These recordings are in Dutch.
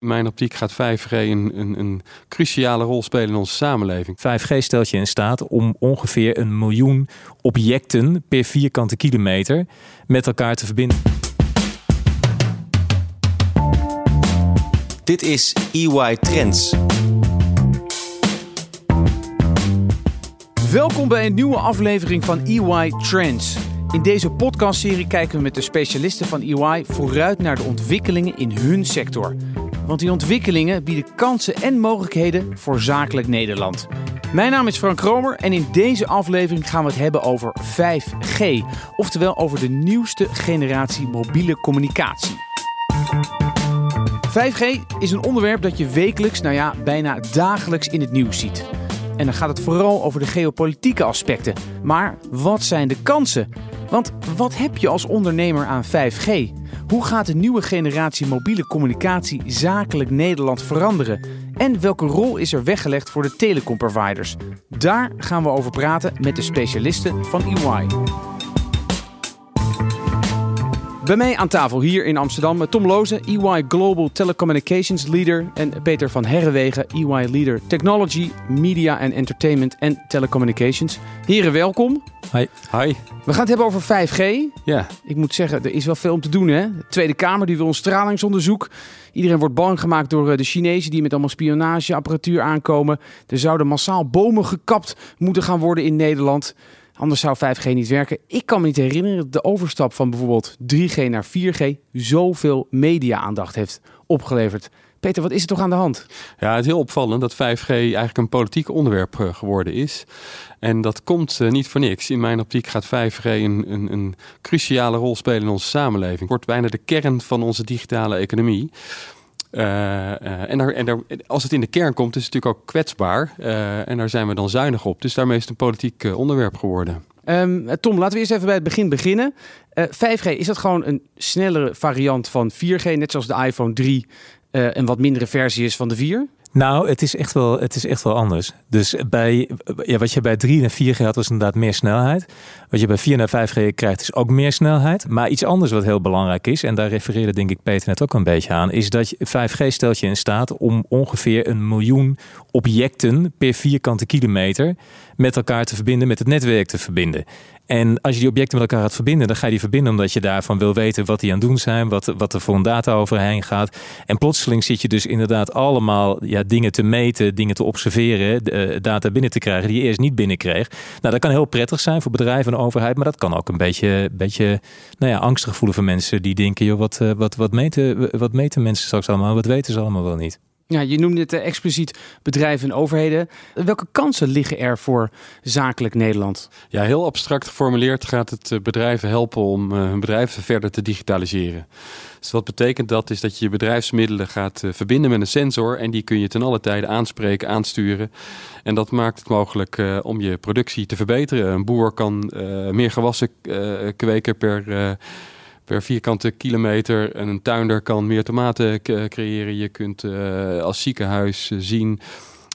In mijn optiek gaat 5G een, een, een, cruciale rol spelen in onze samenleving. 5G stelt je in staat om ongeveer een miljoen objecten per vierkante kilometer met elkaar te verbinden. Dit is EY Trends. Welkom bij een nieuwe aflevering van EY Trends. In deze podcastserie kijken we met de specialisten van EY vooruit naar de ontwikkelingen in hun sector. Want die ontwikkelingen bieden kansen en mogelijkheden voor zakelijk Nederland. Mijn naam is Frank Kromer en in deze aflevering gaan we het hebben over 5G. Oftewel over de nieuwste generatie mobiele communicatie. 5G is een onderwerp dat je wekelijks, nou ja, bijna dagelijks in het nieuws ziet. En dan gaat het vooral over de geopolitieke aspecten. Maar wat zijn de kansen? Want wat heb je als ondernemer aan 5G? Hoe gaat de nieuwe generatie mobiele communicatie zakelijk Nederland veranderen? En welke rol is er weggelegd voor de telecomproviders? Daar gaan we over praten met de specialisten van EY. Bij mij aan tafel hier in Amsterdam Tom Lozen, EY Global Telecommunications Leader en Peter van Herrewegen, EY Leader Technology, Media and Entertainment en Telecommunications. Heren, welkom. Hi. Hi. We gaan het hebben over 5G. Ja. Ik moet zeggen, er is wel veel om te doen. Hè? De Tweede Kamer die wil een stralingsonderzoek. Iedereen wordt bang gemaakt door eh, de Chinezen die met allemaal spionageapparatuur aankomen. Er zouden massaal bomen gekapt moeten gaan worden in Nederland. Anders zou 5G niet werken. Ik kan me niet herinneren dat de overstap van bijvoorbeeld 3G naar 4G zoveel media-aandacht heeft opgeleverd. Peter, wat is er toch aan de hand? Ja, het is heel opvallend dat 5G eigenlijk een politiek onderwerp eh, geworden is. En dat komt uh, niet voor niks. In mijn optiek gaat 5G een, een, een cruciale rol spelen in onze samenleving. Wordt bijna de kern van onze digitale economie. Uh, uh, en, daar, en daar, als het in de kern komt, is het natuurlijk ook kwetsbaar. Uh, en daar zijn we dan zuinig op. Dus daarmee is het een politiek onderwerp geworden. Um, Tom, laten we eerst even bij het begin beginnen. 5G, is dat gewoon een snellere variant van 4G, net zoals de iPhone 3 een wat mindere versie is van de 4? Nou, het is echt wel, het is echt wel anders. Dus bij, ja, wat je bij 3 en 4G had, was inderdaad meer snelheid. Wat je bij 4 en 5G krijgt, is ook meer snelheid. Maar iets anders wat heel belangrijk is, en daar refereerde denk ik Peter net ook een beetje aan, is dat 5G stelt je in staat om ongeveer een miljoen objecten per vierkante kilometer met elkaar te verbinden, met het netwerk te verbinden. En als je die objecten met elkaar gaat verbinden, dan ga je die verbinden omdat je daarvan wil weten wat die aan het doen zijn, wat, wat er voor een data overheen gaat. En plotseling zit je dus inderdaad allemaal ja, dingen te meten, dingen te observeren, de, data binnen te krijgen die je eerst niet binnenkreeg. Nou, dat kan heel prettig zijn voor bedrijven en overheid, maar dat kan ook een beetje, beetje nou ja, angstig voelen voor mensen die denken, joh, wat, wat, wat, meten, wat meten mensen straks allemaal, wat weten ze allemaal wel niet. Ja, je noemde het expliciet bedrijven en overheden. Welke kansen liggen er voor zakelijk Nederland? Ja, heel abstract geformuleerd gaat het bedrijven helpen om hun bedrijven verder te digitaliseren. Dus wat betekent dat? Is dat je je bedrijfsmiddelen gaat verbinden met een sensor en die kun je ten alle tijde aanspreken, aansturen. En dat maakt het mogelijk om je productie te verbeteren. Een boer kan meer gewassen kweken per per vierkante kilometer. En een tuinder kan meer tomaten creëren. Je kunt uh, als ziekenhuis zien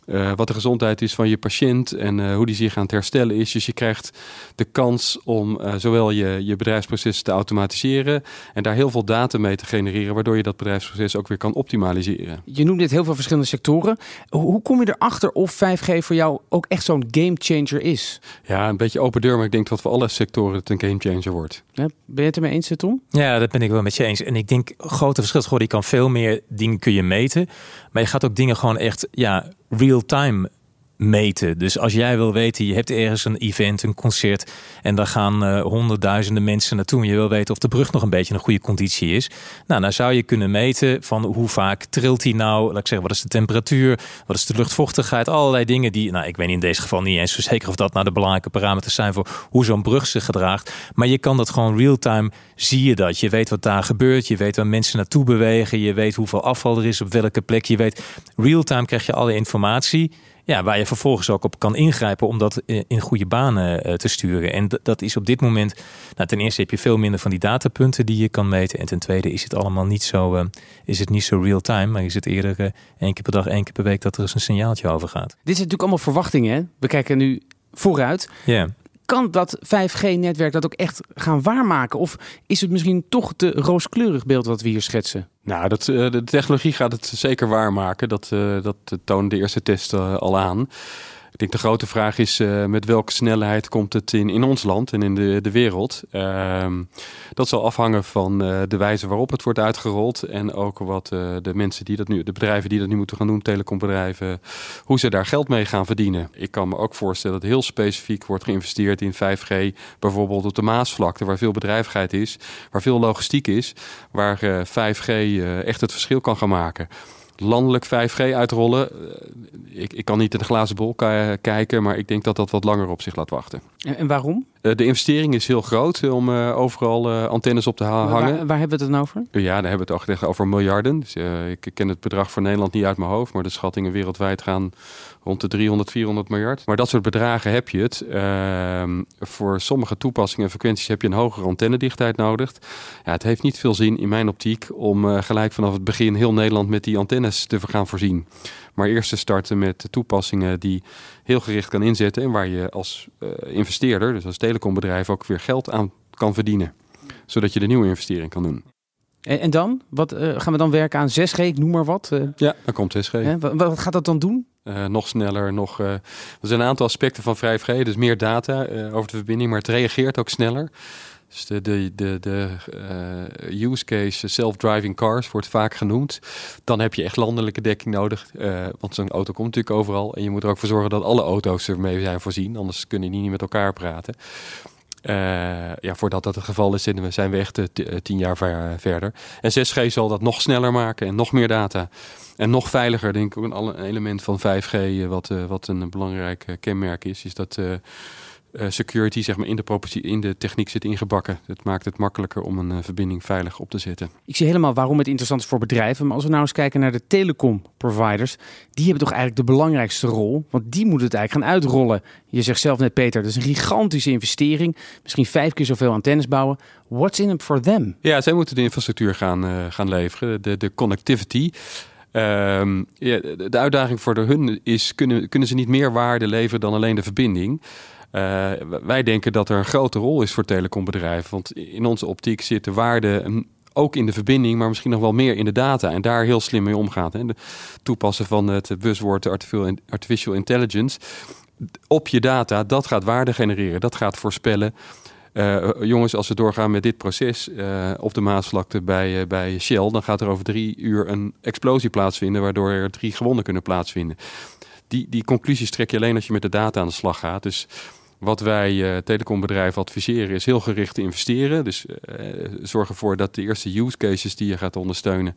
uh, wat de gezondheid is van je patiënt en uh, hoe die zich aan het herstellen is. Dus je krijgt de kans om uh, zowel je, je bedrijfsproces te automatiseren en daar heel veel data mee te genereren, waardoor je dat bedrijfsproces ook weer kan optimaliseren. Je noemt dit heel veel verschillende sectoren. Hoe kom je erachter of 5G voor jou ook echt zo'n game changer is? Ja, een beetje open deur, maar ik denk dat voor alle sectoren het een game changer wordt. Ja, ben je het ermee eens, Tom? Ja, dat ben ik wel met je eens. En ik denk, grote verschil is gewoon, je kan veel meer dingen kun je meten, maar je gaat ook dingen gewoon echt, ja, real-time meten. Dus als jij wil weten, je hebt ergens een event, een concert en daar gaan uh, honderdduizenden mensen naartoe en je wil weten of de brug nog een beetje in een goede conditie is. Nou, dan zou je kunnen meten van hoe vaak trilt hij nou, laat ik zeggen, wat is de temperatuur, wat is de luchtvochtigheid, allerlei dingen die, nou, ik weet in deze geval niet eens zo zeker of dat nou de belangrijke parameters zijn voor hoe zo'n brug zich gedraagt, maar je kan dat gewoon real-time, zie je dat. Je weet wat daar gebeurt, je weet waar mensen naartoe bewegen, je weet hoeveel afval er is op welke plek, je weet, real-time krijg je alle informatie ja, waar je vervolgens ook op kan ingrijpen om dat in goede banen eh, te sturen. En dat is op dit moment, nou, ten eerste heb je veel minder van die datapunten die je kan meten. En ten tweede is het allemaal niet zo, uh, is het niet zo real time, maar is het eerder uh, één keer per dag, één keer per week dat er eens een signaaltje over gaat. Dit is natuurlijk allemaal verwachtingen. Hè? We kijken nu vooruit. Ja. Kan dat 5G-netwerk dat ook echt gaan waarmaken? Of is het misschien toch te rooskleurig beeld wat we hier schetsen? Nou, dat, eh, de technologie gaat het zeker waarmaken. Dat, uh, dat de eerste testen al aan. Ik denk de grote vraag is uh, met welke snelheid komt het in, in ons land en in de, de wereld. Uh, dat zal afhangen van uh, de wijze waarop het wordt uitgerold. En ook wat uh, de mensen die dat nu, de bedrijven die dat nu moeten gaan doen, telecombedrijven, hoe ze daar geld mee gaan verdienen. Ik kan me ook voorstellen dat heel specifiek wordt geïnvesteerd in 5G, bijvoorbeeld op de Maasvlakte, waar veel bedrijvigheid is, waar veel logistiek is, waar 5G echt het verschil kan gaan maken landelijk 5G uitrollen. Ik, ik kan niet in de glazen bol kijken, maar ik denk dat dat wat langer op zich laat wachten. En waarom? Eh, de investering is heel groot om uh, overal antennes op te ha hangen. Waar, waar, hebben we het dan over? Ja, daar hebben we het echt over miljarden. Dus, ik ken het bedrag voor Nederland niet uit mijn hoofd, maar de schattingen wereldwijd gaan rond de 300, 400 miljard. Maar dat soort bedragen heb je het. Ehm, voor sommige toepassingen en frequenties heb je een hogere antennedichtheid nodig. Ja, het heeft niet veel zin in mijn optiek om gelijk vanaf het begin heel Nederland met die antennes te gaan voorzien. Maar eerst te starten met toepassingen die heel gericht kan inzetten en waar je als uh, investeerder, dus als telecombedrijf, ook weer geld aan kan verdienen. Zodat je de nieuwe investering kan doen. En, en dan? Wat uh, gaan we dan werken aan 6G? Ik noem maar wat. Uh, ja, dan komt 6G. Wat, wat, gaat dat dan doen? nog sneller, nog. er zijn een aantal aspecten van 5G, dus meer data over de verbinding, maar het reageert ook sneller. Dus de, de, de, de uh, use case self-driving cars wordt vaak genoemd. Dan heb je echt landelijke dekking nodig. Uh, want zo'n auto komt natuurlijk overal. En je moet er ook voor zorgen dat alle auto's ermee zijn voorzien. Anders kunnen die niet met elkaar praten. Ja, voordat dat het geval is, zijn we echt tien jaar ver, verder. En 6G zal dat nog sneller maken en nog meer data. En nog veiliger, denk ik, ook een element van 5G, wat, wat een belangrijk kenmerk is, is dat uh, security zeg maar, in, de in de techniek zit ingebakken. Het maakt het makkelijker om een uh, verbinding veilig op te zetten. Ik zie helemaal waarom het interessant is voor bedrijven. Maar als we nou eens kijken naar de telecom providers, die hebben toch eigenlijk de belangrijkste rol. Want die moeten het eigenlijk gaan uitrollen. Je zegt zelf net, Peter, dat is een gigantische investering. Misschien vijf keer zoveel antennes bouwen. What's in it for them? Ja, zij moeten de infrastructuur gaan, uh, gaan leveren, de, de connectivity. Um, ja, de uitdaging voor de hun is: kunnen, kunnen ze niet meer waarde leveren dan alleen de verbinding? Uh, wij denken dat er een grote rol is voor telecombedrijven. Want in onze optiek zit de waarde ook in de verbinding, maar misschien nog wel meer in de data. En daar heel slim mee omgaat. Hè. De toepassen van het buzzwoord artificial intelligence op je data, dat gaat waarde genereren. Dat gaat voorspellen. Uh, jongens, als we doorgaan met dit proces uh, op de Maasvlakte bij, bij Shell, dan gaat er over drie uur een explosie plaatsvinden, waardoor er drie gewonden kunnen plaatsvinden. Die, die conclusies trek je alleen als je met de data aan de slag gaat. Dus wat wij uh, telecombedrijven adviseren is heel gericht te investeren. Dus uh, zorg ervoor dat de eerste use cases die je gaat ondersteunen,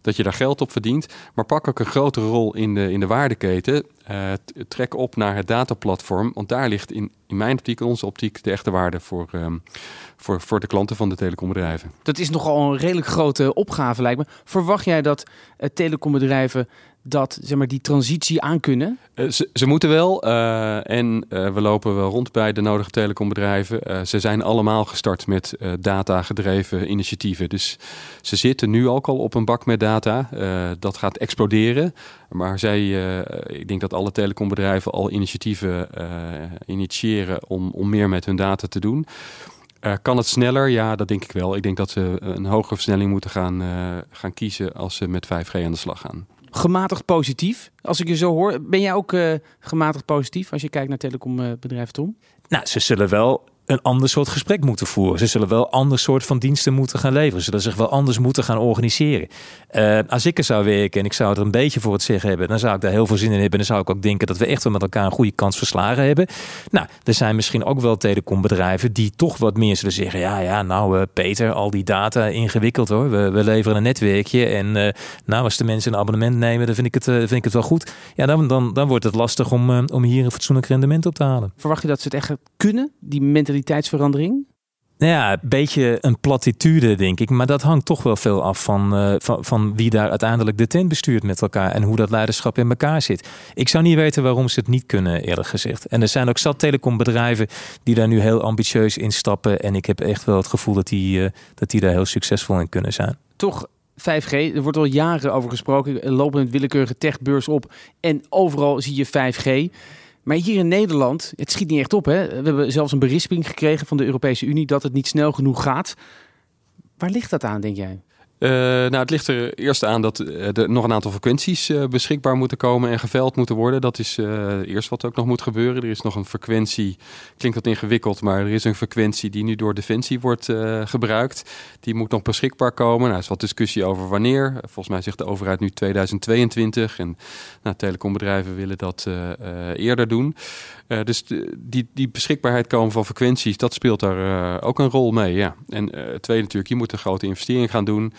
dat je daar geld op verdient. Maar pak ook een grotere rol in de, in de waardeketen. Uh, trek op naar het dataplatform, want daar ligt in, in mijn optiek, onze optiek, de echte waarde voor, um, voor, voor de klanten van de telecombedrijven. Dat is nogal een redelijk grote opgave, lijkt me. Verwacht jij dat telecombedrijven dat zeg maar, die transitie aankunnen? Uh, ze, ze, moeten wel. Uh, en uh, we lopen wel rond bij de nodige telecombedrijven. ze zijn allemaal gestart met data-gedreven initiatieven. Dus ze zitten nu ook al op een bak met data. dat gaat exploderen. Maar zij, ik denk dat alle telecombedrijven al initiatieven initiëren om, om meer met hun data te doen. Kan het sneller? Ja, dat denk ik wel. Ik denk dat ze een hogere versnelling moeten gaan, gaan kiezen als ze met 5G aan de slag gaan gematigd positief. Als ik je zo hoor, ben jij ook uh, gematigd positief als je kijkt naar telecombedrijf Tom? Nou, ze zullen wel een ander soort gesprek moeten voeren. Ze zullen wel ander soort van diensten moeten gaan leveren. Ze zullen zich wel anders moeten gaan organiseren. Uh, als ik er zou werken en ik zou er een beetje voor het zeggen hebben, dan zou ik daar heel veel zin in hebben. En dan zou ik ook denken dat we echt wel met elkaar een goede kans verslagen hebben. Nou, er zijn misschien ook wel telecombedrijven die toch wat meer zullen zeggen. Ja, ja, nou uh, Peter, al die data ingewikkeld hoor. We, we leveren een netwerkje en uh, nou als de mensen een abonnement nemen, dan vind ik het, vind ik het wel goed. Ja, dan, dan, dan wordt het lastig om, om hier een fatsoenlijk rendement op te halen. Verwacht je dat ze het echt kunnen, die mentaliteit? Mentaliteitsverandering? Nou ja, een beetje een platitude, denk ik. Maar dat hangt toch wel veel af van, uh, van, van wie daar uiteindelijk de tent bestuurt met elkaar. En hoe dat leiderschap in elkaar zit. Ik zou niet weten waarom ze het niet kunnen, eerlijk gezegd. En er zijn ook zat telecombedrijven die daar nu heel ambitieus in stappen. En ik heb echt wel het gevoel dat die, uh, dat die daar heel succesvol in kunnen zijn. Toch 5G, er wordt al jaren over gesproken. Lopen een willekeurige techbeurs op. En overal zie je 5G. Maar hier in Nederland, het schiet niet echt op. Hè? We hebben zelfs een berisping gekregen van de Europese Unie dat het niet snel genoeg gaat. Waar ligt dat aan, denk jij? Uh, nou, het ligt er eerst aan dat er nog een aantal frequenties uh, beschikbaar moeten komen en geveld moeten worden. Dat is uh, eerst wat ook nog moet gebeuren. Er is nog een frequentie, klinkt wat ingewikkeld, maar er is een frequentie die nu door Defensie wordt gebruikt. Die moet nog beschikbaar komen. Nou, er is wat discussie over wanneer. Volgens mij zegt de overheid nu 2022 en nou, telecombedrijven willen dat eerder doen. Dus die, die beschikbaarheid komen van frequenties, dat speelt daar ook een rol mee. Ja. En het tweede natuurlijk, je moet een grote investering gaan doen.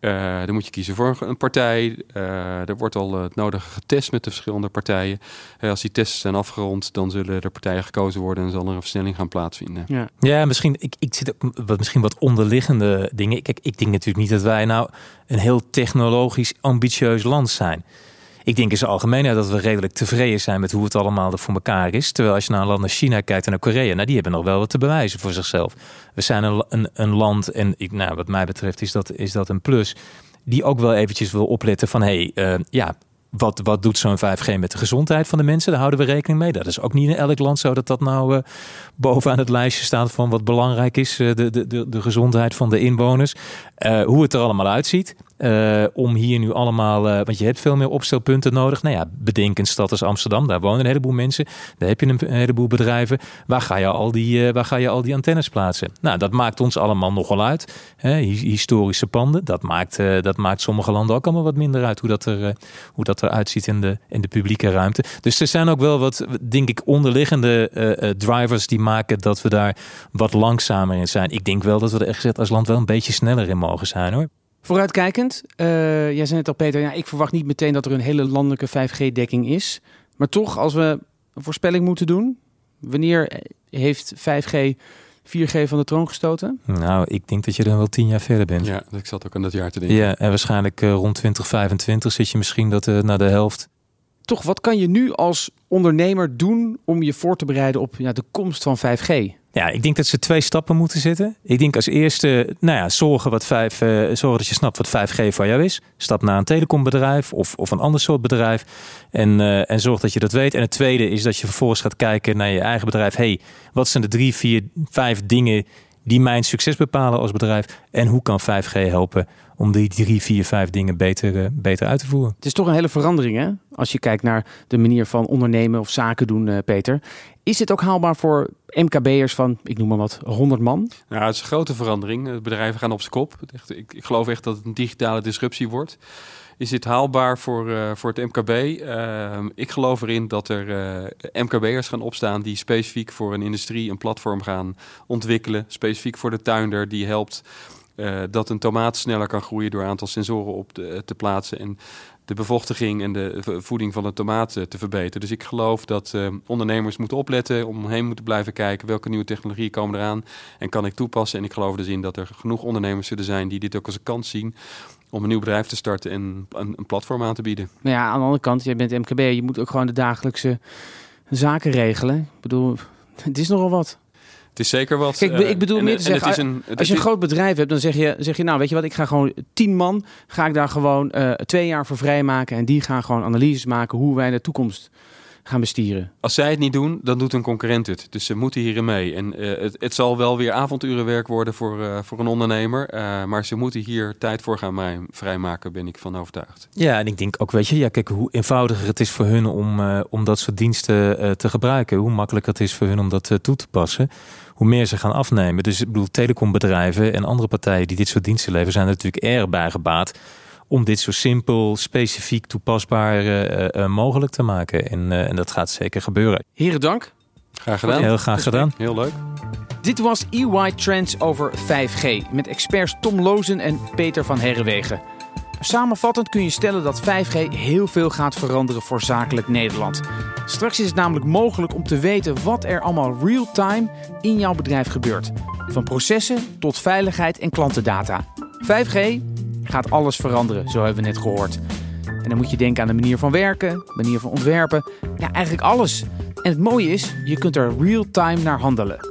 Uh, dan moet je kiezen voor een partij. Uh, er wordt al het nodige getest met de verschillende partijen. Uh, als die tests zijn afgerond, dan zullen er partijen gekozen worden en zal er een versnelling gaan plaatsvinden. Ja, ja misschien. Ik, ik zit ook wat, misschien wat onderliggende dingen. Kijk, ik denk natuurlijk niet dat wij nou een heel technologisch ambitieus land zijn. Ik denk in zijn algemeenheid dat we redelijk tevreden zijn met hoe het allemaal er voor elkaar is. Terwijl als je naar een land als China kijkt en naar Korea, nou die hebben nog wel wat te bewijzen voor zichzelf. We zijn een, een, een land, en ik, nou, wat mij betreft is dat, is dat een plus, die ook wel eventjes wil opletten van hé, hey, uh, ja, wat, wat doet zo'n 5G met de gezondheid van de mensen? Daar houden we rekening mee. Dat is ook niet in elk land zo dat dat nou uh, bovenaan het lijstje staat van wat belangrijk is, uh, de, de, de, de gezondheid van de inwoners. Hoe het er allemaal uitziet. Uh, om hier nu allemaal, uh, want je hebt veel meer opstelpunten nodig. Nou ja, bedenk een stad als Amsterdam, daar wonen een heleboel mensen, daar heb je een heleboel bedrijven. Waar ga je al die, uh, waar ga je al die antennes plaatsen? Nou, dat maakt ons allemaal nogal uit. Historische panden, dat maakt, dat maakt sommige landen ook allemaal wat minder uit hoe dat, er, hoe dat eruit ziet in de, in de publieke ruimte. Dus er zijn ook wel wat, denk ik, onderliggende drivers die maken dat we daar wat langzamer in zijn. Ik denk wel dat we er echt als land wel een beetje sneller in mogen zijn hoor. Vooruitkijkend, uh, jij zei net al Peter, ja, ik verwacht niet meteen dat er een hele landelijke 5G-dekking is. Maar toch, als we een voorspelling moeten doen, wanneer heeft 5G 4G van de troon gestoten? Nou, ik denk dat je dan wel tien jaar verder bent. Ja, ik zat ook aan dat jaar te denken. Ja, en waarschijnlijk uh, rond 2025 zit je misschien dat uh, naar de helft. Toch, wat kan je nu als ondernemer doen om je voor te bereiden op ja, de komst van 5G? Ja, ik denk dat ze twee stappen moeten zitten. Ik denk als eerste, nou ja, zorgen, wat 5, uh, zorgen dat je snapt wat 5G voor jou is. Stap naar een telecombedrijf of, of een ander soort bedrijf. En, uh, en zorg dat je dat weet. En het tweede is dat je vervolgens gaat kijken naar je eigen bedrijf. hey, wat zijn de drie, vier, vijf dingen die mijn succes bepalen als bedrijf? En hoe kan 5G helpen om die drie, vier, vijf dingen beter, uh, beter uit te voeren? Het is toch een hele verandering, hè? Als je kijkt naar de manier van ondernemen of zaken doen, Peter. Is het ook haalbaar voor MKB'ers van, ik noem maar wat, 100 man? Ja, het is een grote verandering. De bedrijven gaan op zijn kop. Ik, ik geloof echt dat het een digitale disruptie wordt. Is dit haalbaar voor, uh, voor het MKB? Uh, ik geloof erin dat er uh, MKB'ers gaan opstaan die specifiek voor een industrie een platform gaan ontwikkelen. Specifiek voor de tuinder die helpt uh, dat een tomaat sneller kan groeien door een aantal sensoren op te, plaatsen. En de bevochtiging en de voeding van de tomaten te verbeteren. Dus ik geloof dat uh, ondernemers moeten opletten, omheen moeten blijven kijken welke nieuwe technologieën komen eraan en kan ik toepassen. En ik geloof dus in dat er genoeg ondernemers zullen zijn die dit ook als een kans zien om een nieuw bedrijf te starten en een, een platform aan te bieden. Maar ja, aan de andere kant, jij bent MKB, je moet ook gewoon de dagelijkse zaken regelen. Ik bedoel, het is nogal wat. Het is zeker wat. Kijk, ik bedoel uh, meer te zeggen, een, als je een groot bedrijf hebt, dan zeg je, zeg je nou, weet je wat, ik ga gewoon tien man, ga ik daar gewoon uh, twee jaar voor vrijmaken en die gaan gewoon analyses maken hoe wij de toekomst gaan bestieren. Als zij het niet doen, dan doet een concurrent het. Dus ze moeten hierin mee. En uh, het, het, zal wel weer avondurenwerk worden voor, uh, voor een ondernemer. Uh, maar ze moeten hier tijd voor gaan vrijmaken, ben ik van overtuigd. Ja, en ik denk ook, weet je, ja, kijk hoe eenvoudiger het is voor hun om, om dat soort diensten te gebruiken. Hoe makkelijker het is voor hun om dat toe te passen. Hoe meer ze gaan afnemen. Dus ik bedoel, telecombedrijven en andere partijen die dit soort diensten leveren, zijn er natuurlijk erg bij gebaat om dit zo simpel, specifiek, toepasbaar uh, uh, mogelijk te maken. En, uh, en, dat gaat zeker gebeuren. Heren, dank. Graag gedaan. Heel graag gedaan. Heel leuk. Dit was EY Trends over 5G met experts Tom Lozen en Peter van Herrewegen. Samenvattend kun je stellen dat 5G heel veel gaat veranderen voor zakelijk Nederland. Straks is het namelijk mogelijk om te weten wat er allemaal real-time in jouw bedrijf gebeurt. Van processen tot veiligheid en klantendata. 5G gaat alles veranderen, zo hebben we net gehoord. En dan moet je denken aan de manier van werken, manier van ontwerpen. Ja, eigenlijk alles. En het mooie is, je kunt er real-time naar handelen.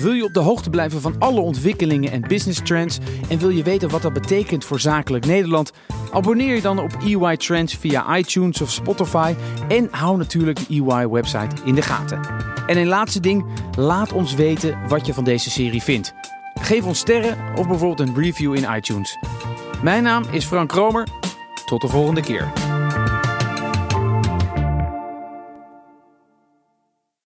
Wil je op de hoogte blijven van alle ontwikkelingen en business trends en wil je weten wat dat betekent voor zakelijk Nederland? Abonneer je dan op EY Trends via iTunes of Spotify en hou natuurlijk de EY-website in de gaten. En een laatste ding, laat ons weten wat je van deze serie vindt. Geef ons sterren of bijvoorbeeld een review in iTunes. Mijn naam is Frank Kromer. Tot de volgende keer.